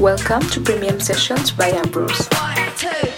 Welcome to Premium Sessions by Ambroz. One, two,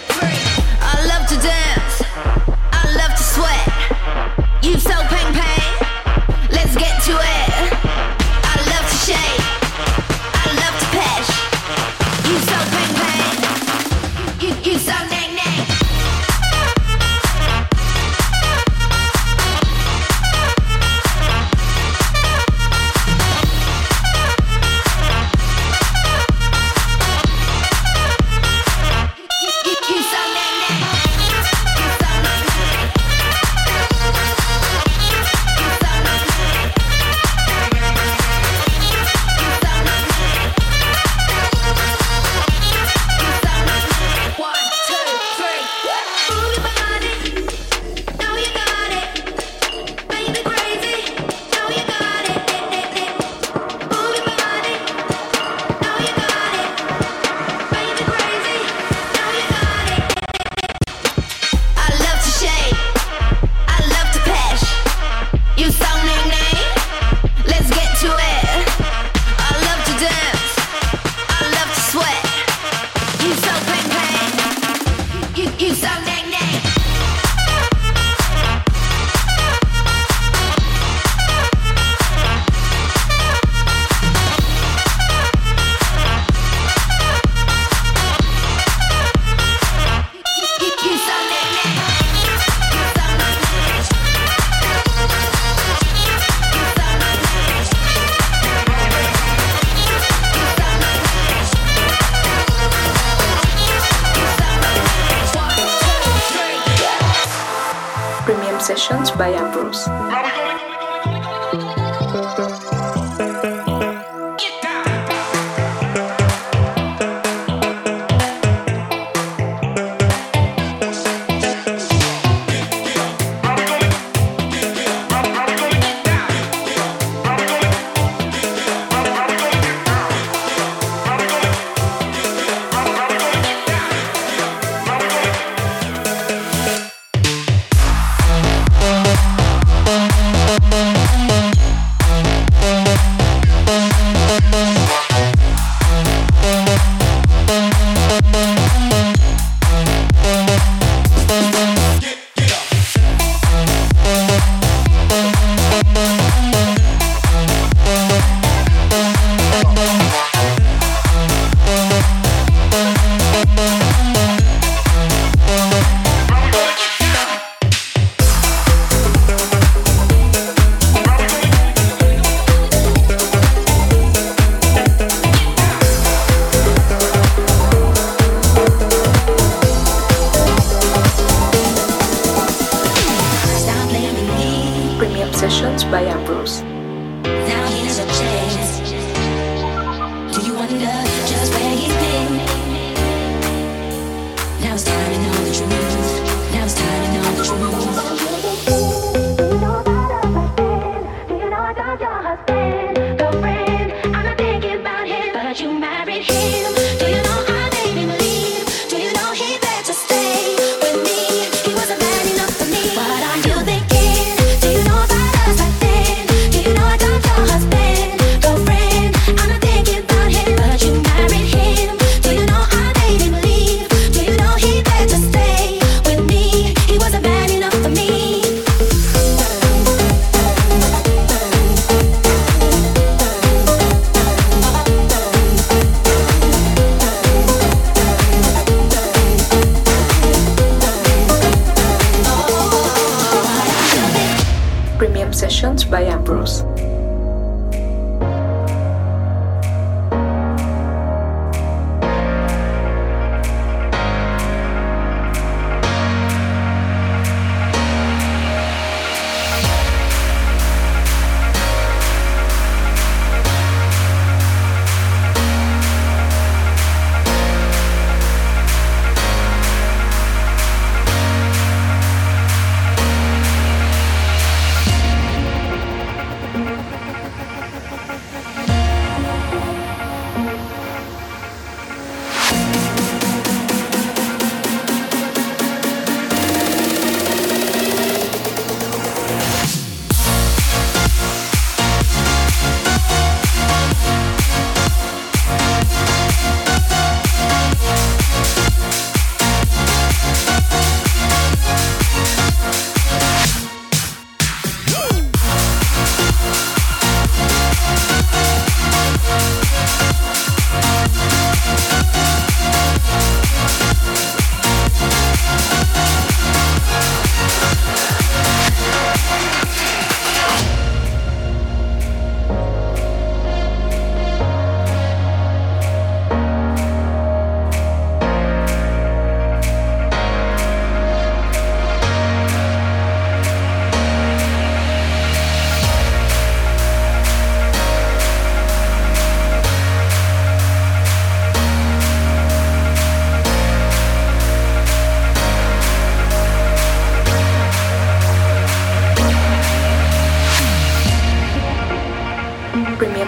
by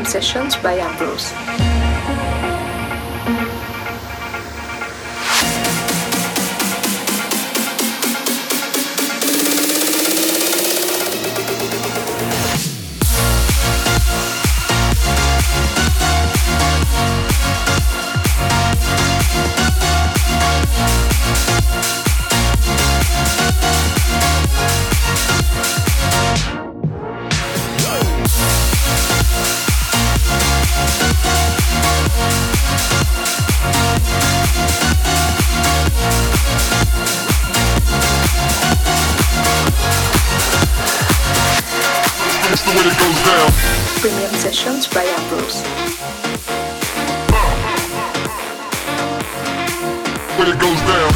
Sessions by Ambroz. Sessions by Ambroz. Uh, when it goes down.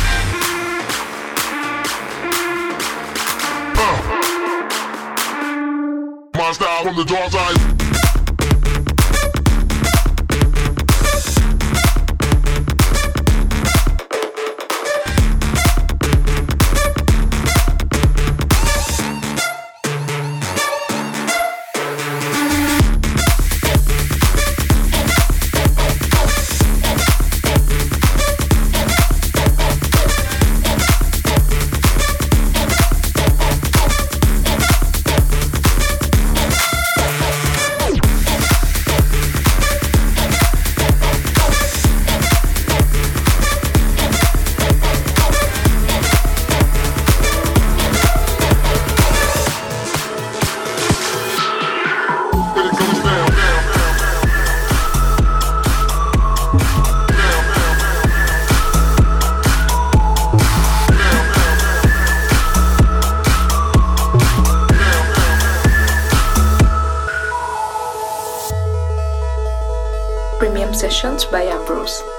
Uh, monster out from the dark side. by Ambroz.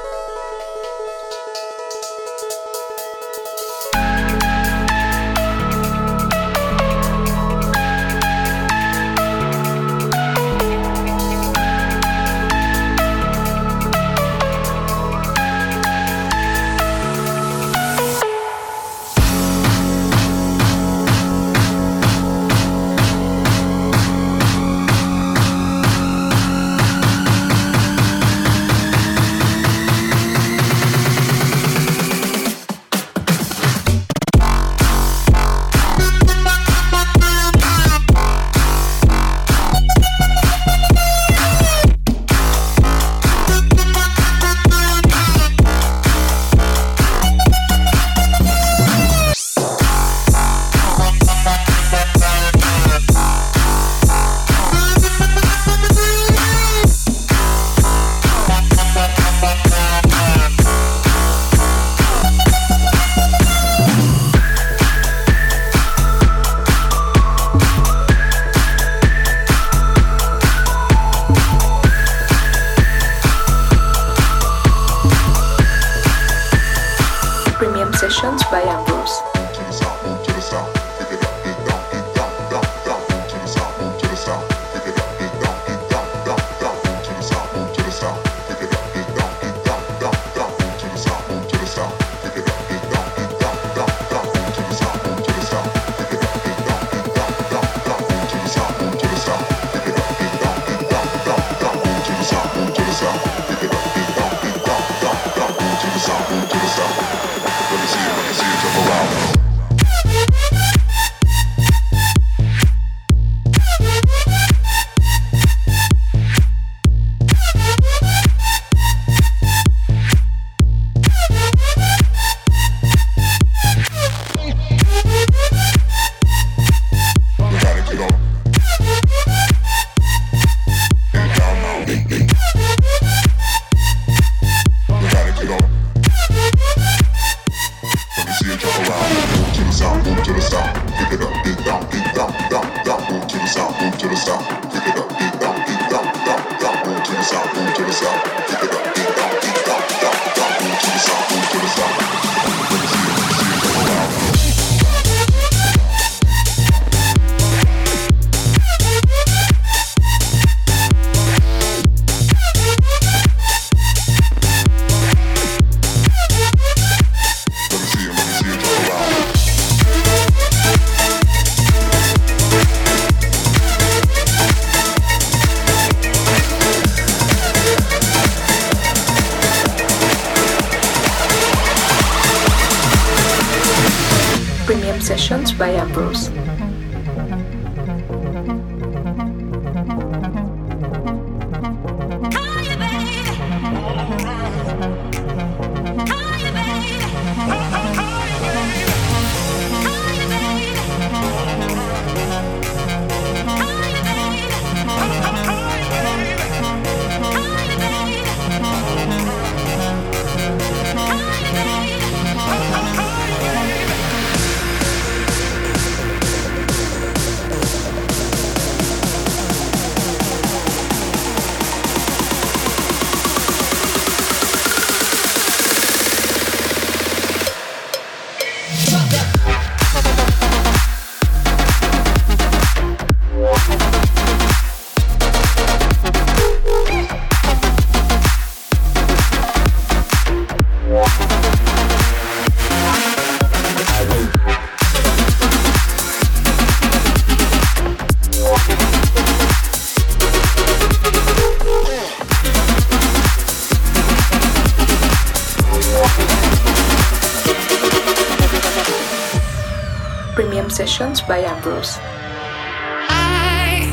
Meditations by Ambroz. Sessions by Ambroz. I,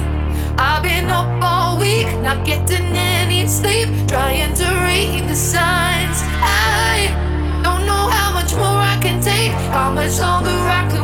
I've been up all week, not getting any sleep, trying to read the signs. I don't know how much more I can take, how much longer I can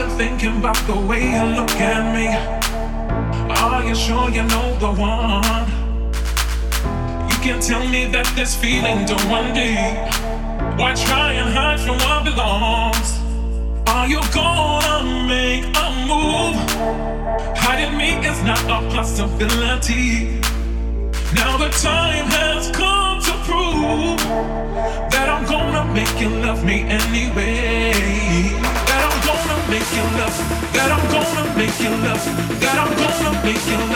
been thinking about the way you look at me. Are you sure you know the one? You can tell me that this feeling don't run deep. Why try and hide from what belongs? Are you gonna make a move? Hiding me is not a possibility. Now the time has come to prove that I'm gonna make you love me anyway. Love. I'm gonna make you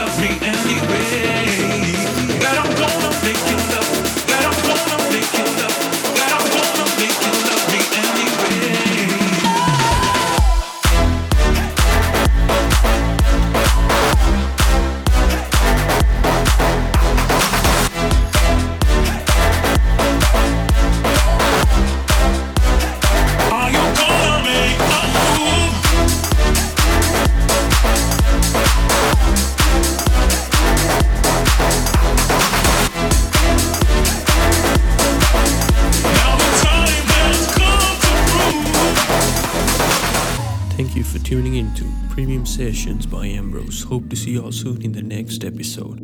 Premium Sessions by Ambroz. Hope to see you all soon in the next episode.